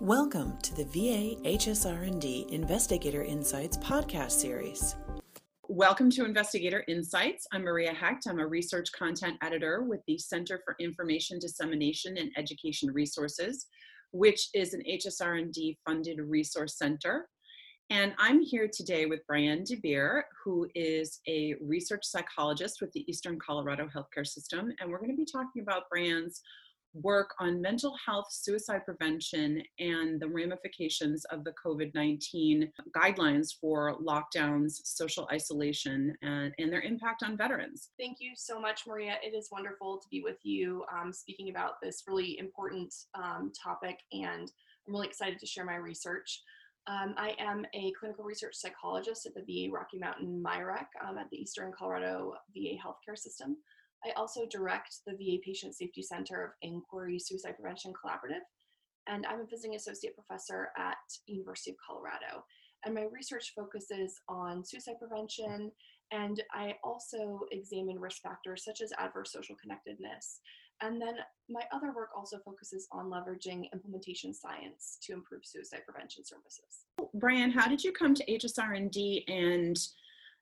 Welcome to the VA HSR&D Investigator Insights podcast series. Welcome to Investigator Insights. I'm Maria Hecht. I'm a research content editor with the Center for Information Dissemination and Education Resources, which is an HSR&D funded resource center. And I'm here today with Bryann DeBeer, who is a research psychologist with the Eastern Colorado Healthcare System. And we're going to be talking about Bryann's work on mental health, suicide prevention, and the ramifications of the COVID 19 guidelines for lockdowns, social isolation, and, and, their impact on veterans. Thank you so much, Maria. It is wonderful to be with you um, speaking about this really important um, topic, and I'm really excited to share my research. Um, I am a clinical research psychologist at the VA Rocky Mountain MIRECC um, at the Eastern Colorado VA Healthcare System. I also direct the VA Patient Safety Center of Inquiry Suicide Prevention Collaborative, and I'm a visiting associate professor at University of Colorado. And my research focuses on suicide prevention, and I also examine risk factors such as adverse social connectedness. And then my other work also focuses on leveraging implementation science to improve suicide prevention services. Bryann, how did you come to HSR&D and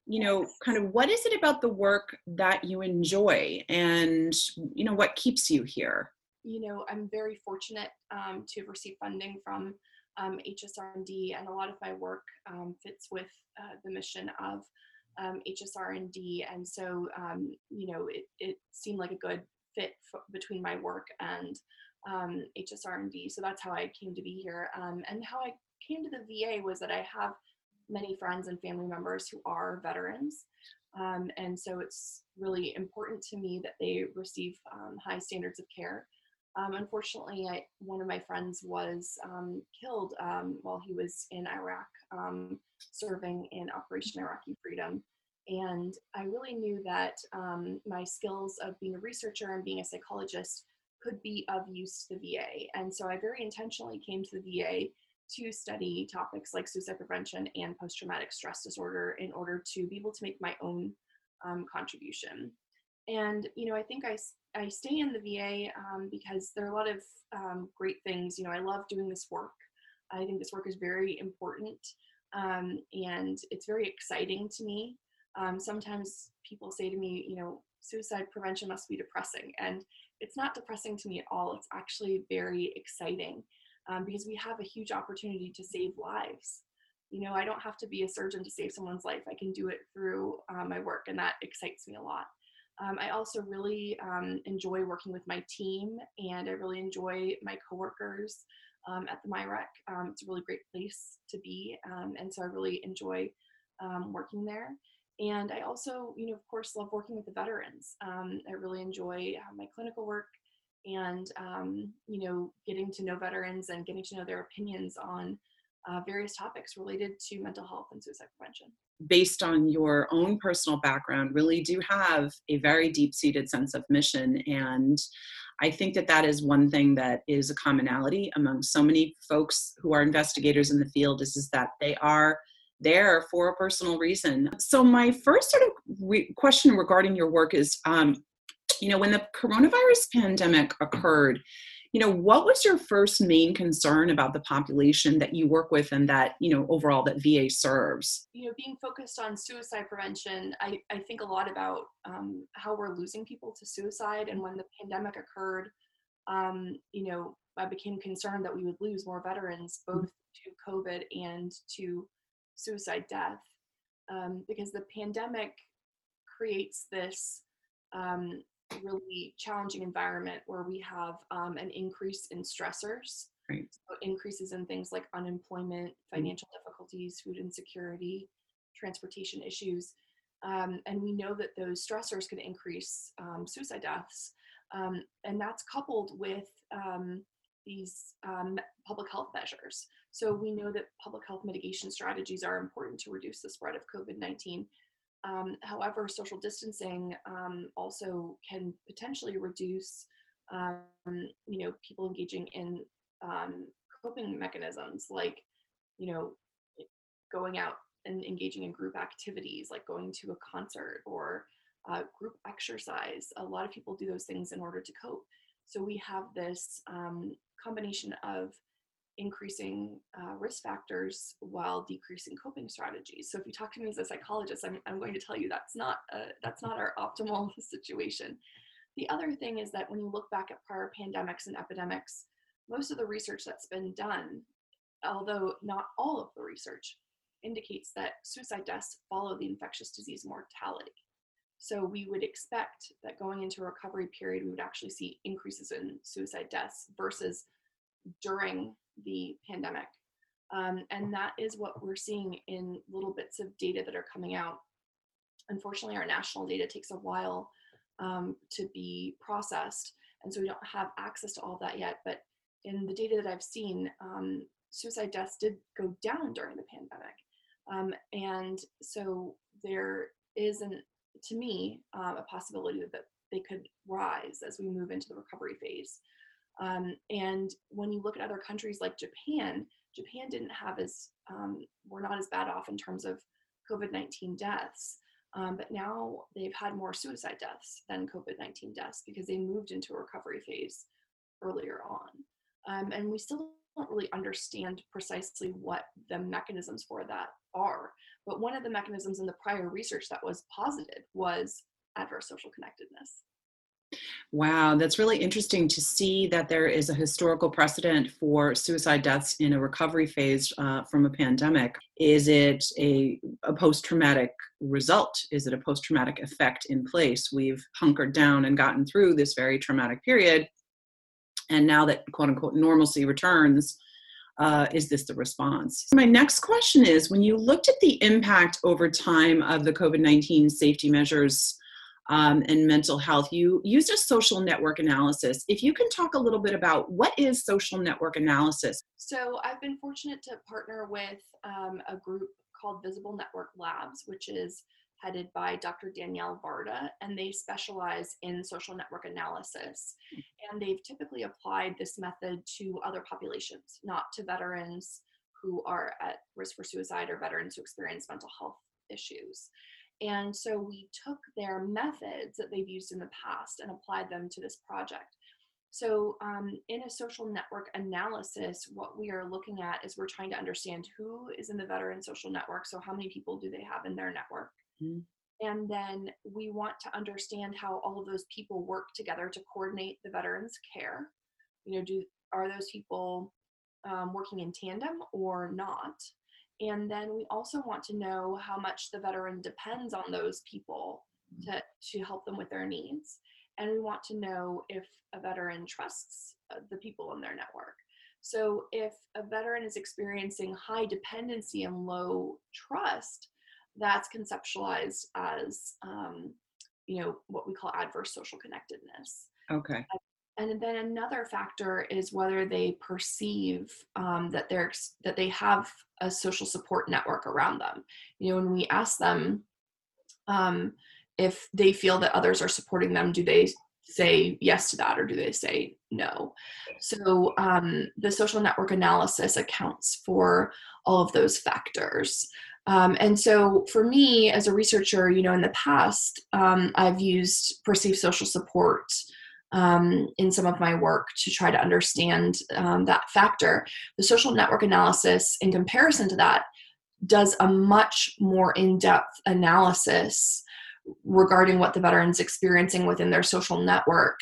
you know kind of what is it about the work that you enjoy and you know what keeps you here? You know i'm very fortunate um, to receive funding from um, hsr&d a lot of my work um, fits with uh, the mission of um, hsr&d so um, you know it, it seemed like a good fit between my work and um, hsr&d so that's how i came to be here. And how i came to the va was that i have many friends and family members who are veterans. Um, and so it's really important to me that they receive um, high standards of care. Um, unfortunately, I, one of my friends was um, killed um, while he was in Iraq, um, serving in Operation Iraqi Freedom. And I really knew that my skills of being a researcher and being a psychologist could be of use to the VA. And so I very intentionally came to the VA to study topics like suicide prevention and post traumatic stress disorder in order to be able to make my own um, contribution. And, you know, I think I, I stay in the VA um, because there are a lot of um, great things. You know, I love doing this work. I think this work is very important um, and it's very exciting to me. Um, sometimes people say to me, you know, suicide prevention must be depressing. And it's not depressing to me at all. It's actually very exciting um, because we have a huge opportunity to save lives. You know, I don't have to be a surgeon to save someone's life. I can do it through uh, my work, and that excites me a lot. Um, I also really um, enjoy working with my team, and I really enjoy my coworkers um, at the MIRECC. Um, it's a really great place to be, um, and so I really enjoy working there. And I also, you know, of course, love working with the veterans. I really enjoy uh, my clinical work and um, you know getting to know veterans and getting to know their opinions on uh, various topics related to mental health and suicide prevention. Based on your own personal background really do have a very deep-seated sense of mission and i think that that is one thing that is a commonality among so many folks who are investigators in the field is, is that they are there for a personal reason. So my first sort of re- question regarding your work is um, you know, when the coronavirus pandemic occurred, you know, what was your first main concern about the population that you work with and that, you know, overall that VA serves? You know, being focused on suicide prevention, I, I think a lot about um, how we're losing people to suicide. And when the pandemic occurred, um, you know, I became concerned that we would lose more veterans, both to COVID and to suicide death, um, because the pandemic creates this um, really challenging environment where we have um, an increase in stressors. Right. So increases in things like unemployment, mm-hmm. financial mm-hmm. difficulties, food insecurity, transportation issues. Um, and we know that those stressors can increase um, suicide deaths. Um, and that's coupled with um, these um, public health measures. So we know that public health mitigation strategies are important to reduce the spread of COVID 19. Um, however, social distancing um, also can potentially reduce, um, you know, people engaging in um, coping mechanisms like, you know, going out and engaging in group activities like going to a concert or uh, group exercise. A lot of people do those things in order to cope. So we have this um, combination of increasing uh, risk factors while decreasing coping strategies. So if you talk to me as a psychologist, I'm, I'm going to tell you that's not a, that's not our optimal situation. The other thing is that when you look back at prior pandemics and epidemics, most of the research that's been done, although not all of the research, indicates that suicide deaths follow the infectious disease mortality. So we would expect that going into a recovery period, we would actually see increases in suicide deaths versus during the pandemic. Um, and that is what we're seeing in little bits of data that are coming out. Unfortunately, our national data takes a while um, to be processed, and so we don't have access to all of that yet. But in the data that I've seen, um, suicide deaths did go down during the pandemic. Um, and so there is, an, to me, uh, a possibility that they could rise as we move into the recovery phase. Um, and when you look at other countries like Japan, Japan didn't have as, um, we're not as bad off in terms of COVID 19 deaths. Um, but now they've had more suicide deaths than COVID 19 deaths because they moved into a recovery phase earlier on. Um, and we still don't really understand precisely what the mechanisms for that are. But one of the mechanisms in the prior research that was posited was adverse social connectedness. Wow, that's really interesting to see that there is a historical precedent for suicide deaths in a recovery phase uh, from a pandemic. Is it a, a post traumatic result? Is it a post traumatic effect in place? We've hunkered down and gotten through this very traumatic period. And now that quote unquote normalcy returns, uh, is this the response? My next question is when you looked at the impact over time of the COVID 19 safety measures um, and mental health, you used a social network analysis. If you can talk a little bit about what is social network analysis? So, I've been fortunate to partner with um, a group called Visible Network Labs, which is headed by Dr. Danielle Varda, and they specialize in social network analysis. And they've typically applied this method to other populations, not to veterans who are at risk for suicide or veterans who experience mental health issues. And so we took their methods that they've used in the past and applied them to this project. So, um, in a social network analysis, what we are looking at is we're trying to understand who is in the veteran social network. So, how many people do they have in their network? Mm-hmm. And then we want to understand how all of those people work together to coordinate the veterans' care. You know, do are those people um, working in tandem or not? And then we also want to know how much the veteran depends on those people to, to help them with their needs. And we want to know if a veteran trusts uh, the people in their network. So if a veteran is experiencing high dependency and low trust, that's conceptualized as, um, you know, what we call adverse social connectedness. Okay. And then another factor is whether they perceive um, that they're that they have a social support network around them. You know, when we ask them um, if they feel that others are supporting them, do they say yes to that or do they say no? So um, the social network analysis accounts for all of those factors. Um, and so for me as a researcher, you know, in the past, um, I've used perceived social support um, in some of my work to try to understand um, that factor. The social network analysis, in comparison to that, does a much more in depth analysis regarding what the veteran's experiencing within their social network.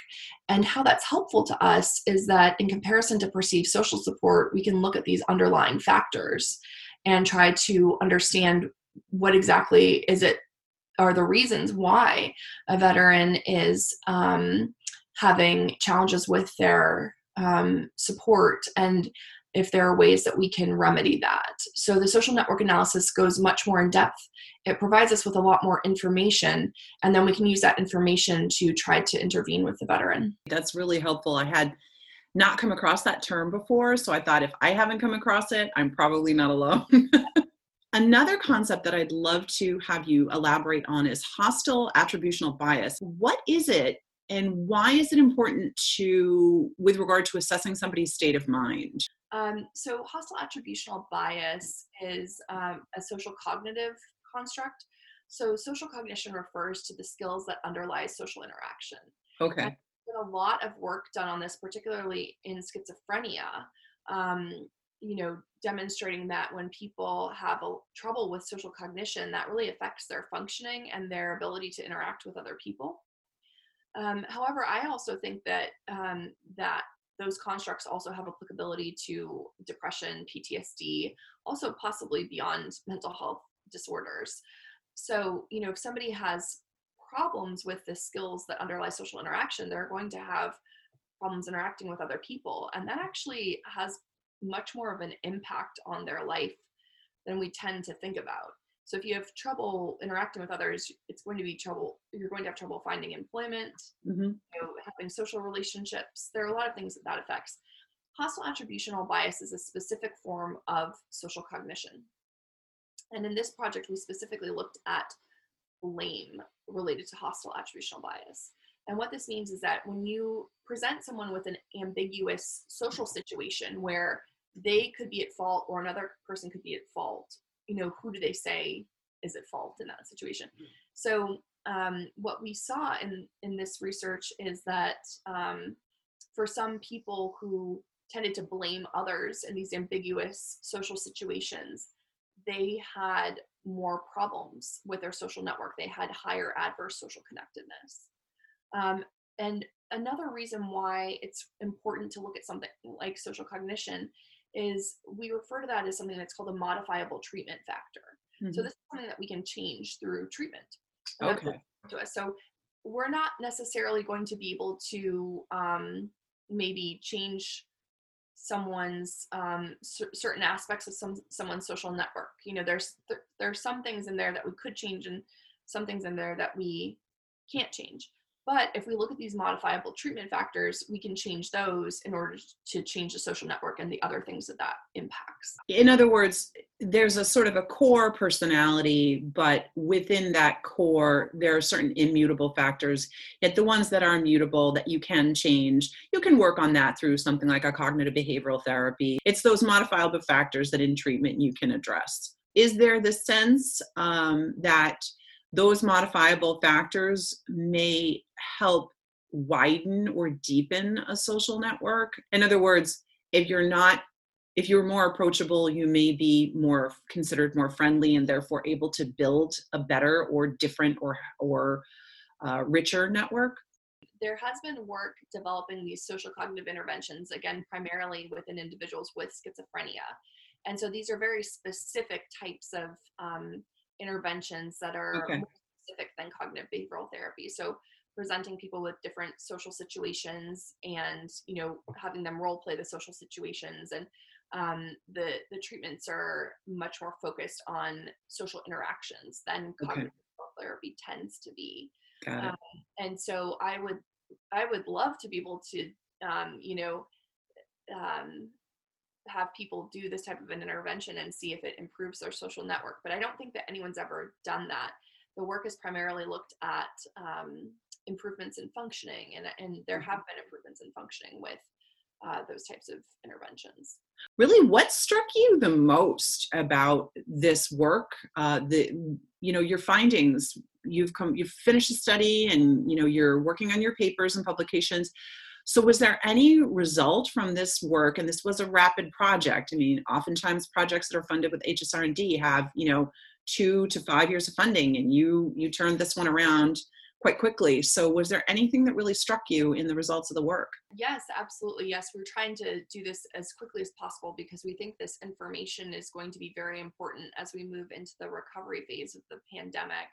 And how that's helpful to us is that, in comparison to perceived social support, we can look at these underlying factors and try to understand what exactly is it are the reasons why a veteran is um, having challenges with their um, support and if there are ways that we can remedy that. So the social network analysis goes much more in depth. It provides us with a lot more information, and then we can use that information to try to intervene with the veteran. That's really helpful. I had not come across that term before, so I thought if I haven't come across it, I'm probably not alone. Another concept that I'd love to have you elaborate on is hostile attributional bias. What is it and why is it important to with regard to assessing somebody's state of mind? Um, so hostile attributional bias is um, a social cognitive construct. So social cognition refers to the skills that underlie social interaction. Okay. And a lot of work done on this particularly in schizophrenia um, you know, demonstrating that when people have a, trouble with social cognition, that really affects their functioning and their ability to interact with other people. Um, however, I also think that um, that those constructs also have applicability to depression, PTSD, also possibly beyond mental health disorders. So, you know, if somebody has problems with the skills that underlie social interaction, they're going to have problems interacting with other people. And that actually has much more of an impact on their life than we tend to think about. So if you have trouble interacting with others, it's going to be trouble. You're going to have trouble finding employment, mm-hmm. you know, having social relationships. There are a lot of things that that affects. Hostile attributional bias is a specific form of social cognition. And in this project, we specifically looked at blame related to hostile attributional bias. And what this means is that when you present someone with an ambiguous social situation where they could be at fault or another person could be at fault, you know, who do they say is at fault in that situation? Hmm. So um, what we saw in in this research is that um, for some people who tended to blame others in these ambiguous social situations, they had more problems with their social network. They had higher adverse social connectedness. Um, and another reason why it's important to look at something like social cognition is we refer to that as something that's called a modifiable treatment factor. Mm-hmm. So this is something that we can change through treatment. Okay. To us. So we're not necessarily going to be able to um, maybe change someone's um, certain aspects of some someone's social network. You know, there's th- there's some things in there that we could change, and some things in there that we can't change. But if we look at these modifiable treatment factors, we can change those in order to change the social network and the other things that that impacts. In other words, there's a sort of a core personality, but within that core, there are certain immutable factors. Yet the ones that are immutable that you can change, you can work on that through something like a cognitive behavioral therapy. It's those modifiable factors that in treatment you can address. Is there the sense um, that those modifiable factors may help widen or deepen a social network. In other words, if you're not if you're more approachable, you may be more considered more friendly and therefore able to build a better or different or or uh, richer network. There has been work developing these social cognitive interventions, again, primarily within individuals with schizophrenia. And so these are very specific types of um, interventions that are okay. more specific than cognitive behavioral therapy. So presenting people with different social situations and you know having them role play the social situations and um, the the treatments are much more focused on social interactions than cognitive okay. therapy tends to be. Um, and so I would I would love to be able to um, you know um, have people do this type of an intervention and see if it improves their social network. But I don't think that anyone's ever done that. The work has primarily looked at um, improvements in functioning, and, and there mm-hmm. have been improvements in functioning with uh, those types of interventions. Really, what struck you the most about this work? Uh, the you know your findings. You've come, you've finished the study, and you know you're working on your papers and publications so, was there any result from this work? And this was a rapid project. I mean, oftentimes projects that are funded with HSR&D have, you know, two to five years of funding, and you you turned this one around quite quickly. So, was there anything that really struck you in the results of the work? Yes, absolutely. Yes, we're trying to do this as quickly as possible because we think this information is going to be very important as we move into the recovery phase of the pandemic.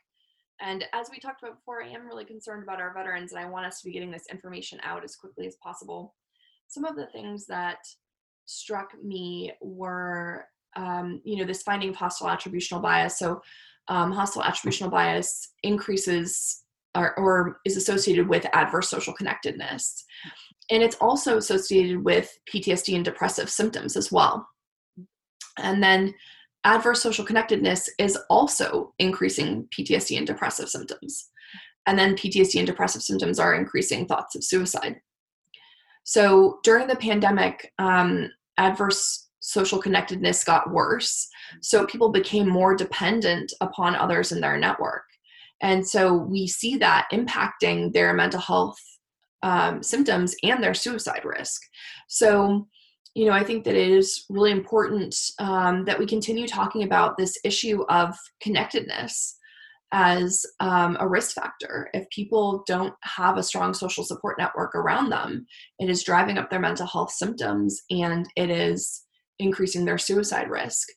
And as we talked about before, I am really concerned about our veterans and I want us to be getting this information out as quickly as possible. Some of the things that struck me were, um, you know, this finding of hostile attributional bias. So, um, hostile attributional bias increases or, or is associated with adverse social connectedness. And it's also associated with PTSD and depressive symptoms as well. And then adverse social connectedness is also increasing PTSD and depressive symptoms. And then PTSD and depressive symptoms are increasing thoughts of suicide. So during the pandemic, um, adverse social connectedness got worse. So people became more dependent upon others in their network. And so we see that impacting their mental health um, symptoms and their suicide risk. So you know, I think that it is really important um, that we continue talking about this issue of connectedness as um, a risk factor. If people don't have a strong social support network around them, it is driving up their mental health symptoms and it is increasing their suicide risk.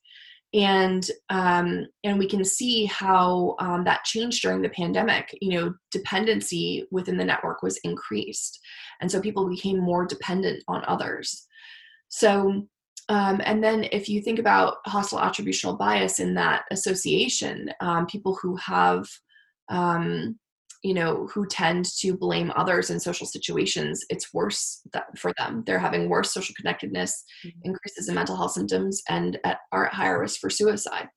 And um, and we can see how um, that changed during the pandemic. You know, dependency within the network was increased, and so people became more dependent on others. So um, and then if you think about hostile attributional bias in that association, um, people who have, um, you know, who tend to blame others in social situations, it's worse for them. They're having worse social connectedness, mm-hmm. increases in mental health symptoms, and at, are at higher risk for suicide.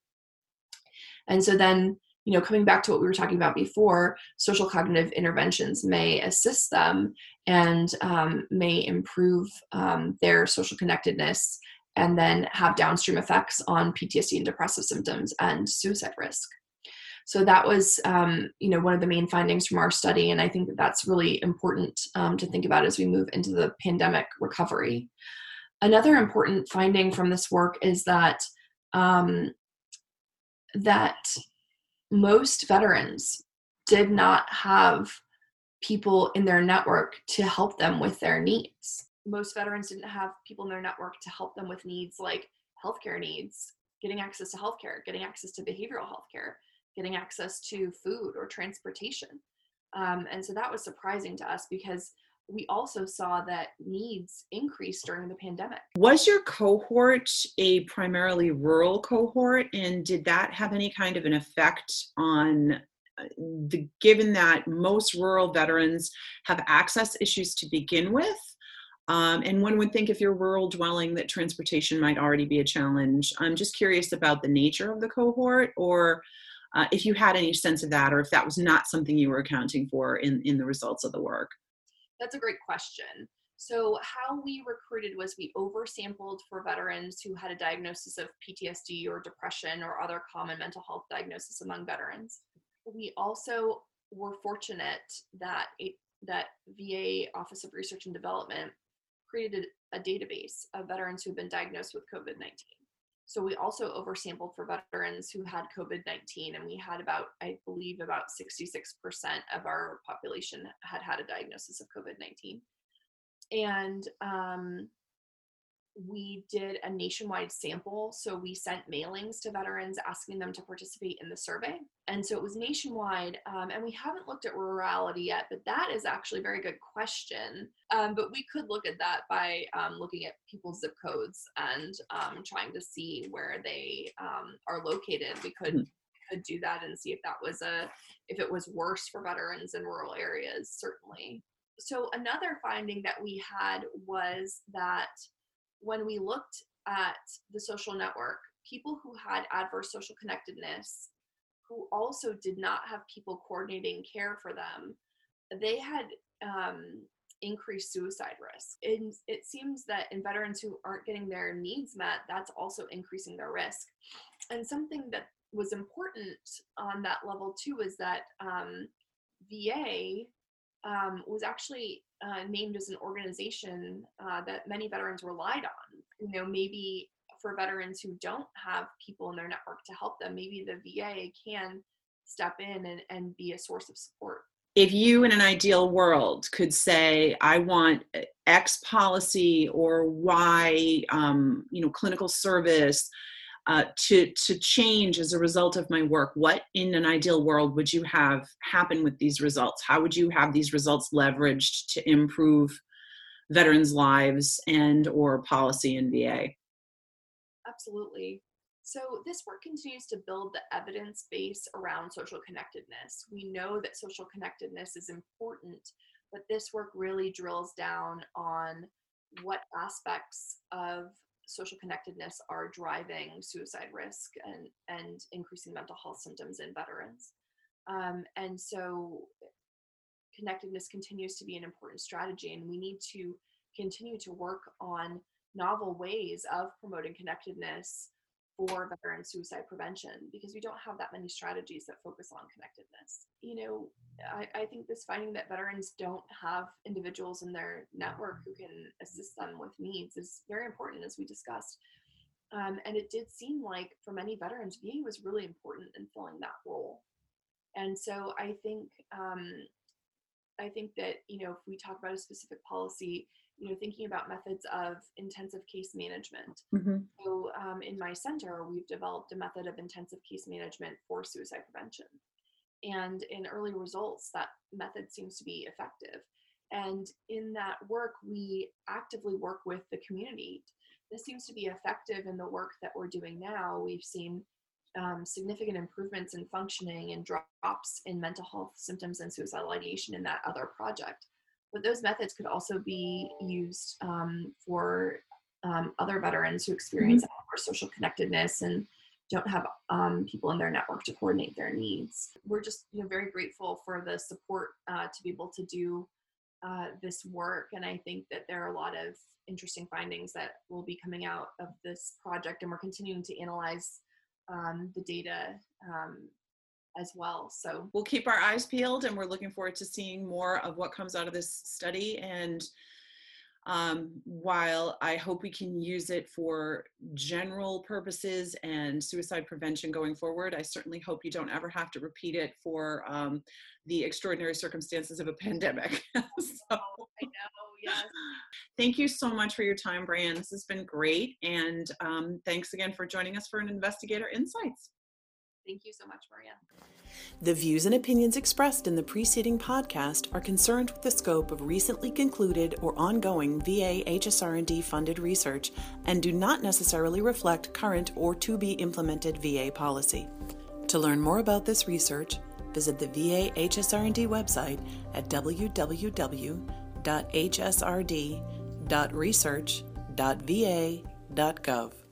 And so then, you know, coming back to what we were talking about before, social cognitive interventions may assist them and um, may improve um, their social connectedness and then have downstream effects on PTSD and depressive symptoms and suicide risk. So that was, um, you know, one of the main findings from our study, and I think that that's really important um, to think about as we move into the pandemic recovery. Another important finding from this work is that um, that most veterans did not have people in their network to help them with their needs most veterans didn't have people in their network to help them with needs like healthcare needs, getting access to healthcare, getting access to behavioral healthcare, getting access to food or transportation. Um, and so that was surprising to us because we also saw that needs increased during the pandemic. Was your cohort a primarily rural cohort, and did that have any kind of an effect on uh, the given that most rural veterans have access issues to begin with? Um, and one would think if you're rural dwelling that transportation might already be a challenge. I'm just curious about the nature of the cohort or uh, if you had any sense of that or if that was not something you were accounting for in, in the results of the work. That's a great question. So, how we recruited was we oversampled for veterans who had a diagnosis of PTSD or depression or other common mental health diagnosis among veterans. We also were fortunate that it, that VA Office of Research and Development created a database of veterans who've been diagnosed with COVID 19. So we also oversampled for veterans who had COVID 19, and we had about, I believe, about 66% of our population had had a diagnosis of COVID 19. And um, we did a nationwide sample. So we sent mailings to veterans asking them to participate in the survey. And so it was nationwide. Um, and we haven't looked at rurality yet, but that is actually a very good question. Um, but we could look at that by um, looking at people's zip codes and um, trying to see where they um, are located. We could. Mm-hmm. could do that and see if that was a if it was worse for veterans in rural areas certainly so another finding that we had was that when we looked at the social network, people who had adverse social connectedness, who also did not have people coordinating care for them, they had um, increased suicide risk. And it seems that in veterans who aren't getting their needs met, that's also increasing their risk. And something that was important on that level too is that um, VA um, was actually uh, named as an organization uh, that many veterans relied on. You know, maybe for veterans who don't have people in their network to help them, maybe the VA can step in and, and be a source of support. If you in an ideal world could say, I want X policy or Y, um, you know, clinical service, uh, to to change as a result of my work. What in an ideal world would you have happen with these results? How would you have these results leveraged to improve veterans lives and or policy in va absolutely. So this work continues to build the evidence base around social connectedness. We know that social connectedness is important but this work really drills down on what aspects of social connectedness are driving suicide risk and, and increasing mental health symptoms in veterans. Um, and so connectedness continues to be an important strategy, and we need to continue to work on novel ways of promoting connectedness for veteran suicide prevention because we don't have that many strategies that focus on connectedness. You know, I, I, think this finding that veterans don't have individuals in their network who can assist them with needs is very important, as we discussed. Um, and it did seem like for many veterans, VA was really important in filling that role. And so I think um, I think that you know if we talk about a specific policy, you know thinking about methods of intensive case management. Mm-hmm. so um, in my center we've developed a method of intensive case management for suicide prevention. And in early results that method seems to be effective. And in that work we actively work with the community. This seems to be effective in the work that we're doing now. We've seen um, significant improvements in functioning and drops in mental health symptoms and suicidal ideation in that other project but those methods could also be used um, for um, other veterans who experience mm-hmm. social connectedness and don't have um, people in their network to coordinate their needs. We're just you know very grateful for the support uh, to be able to do uh, this work, and I think that there are a lot of interesting findings that will be coming out of this project, and we're continuing to analyze um, the data um, as well. So we'll keep our eyes peeled and we're looking forward to seeing more of what comes out of this study. And um, while I hope we can use it for general purposes and suicide prevention going forward, I certainly hope you don't ever have to repeat it for um, the extraordinary circumstances of a pandemic. so, oh, I know, yes. Thank you so much for your time, Bryann. This has been great. And um, thanks again for joining us for an Investigator Insights. Thank you so much, Maria. The views and opinions expressed in the preceding podcast are concerned with the scope of recently concluded or ongoing VA HSR&D funded research and do not necessarily reflect current or to be implemented VA policy. To learn more about this research, visit the VA HSR&D website at www.hsrd.research.va.gov.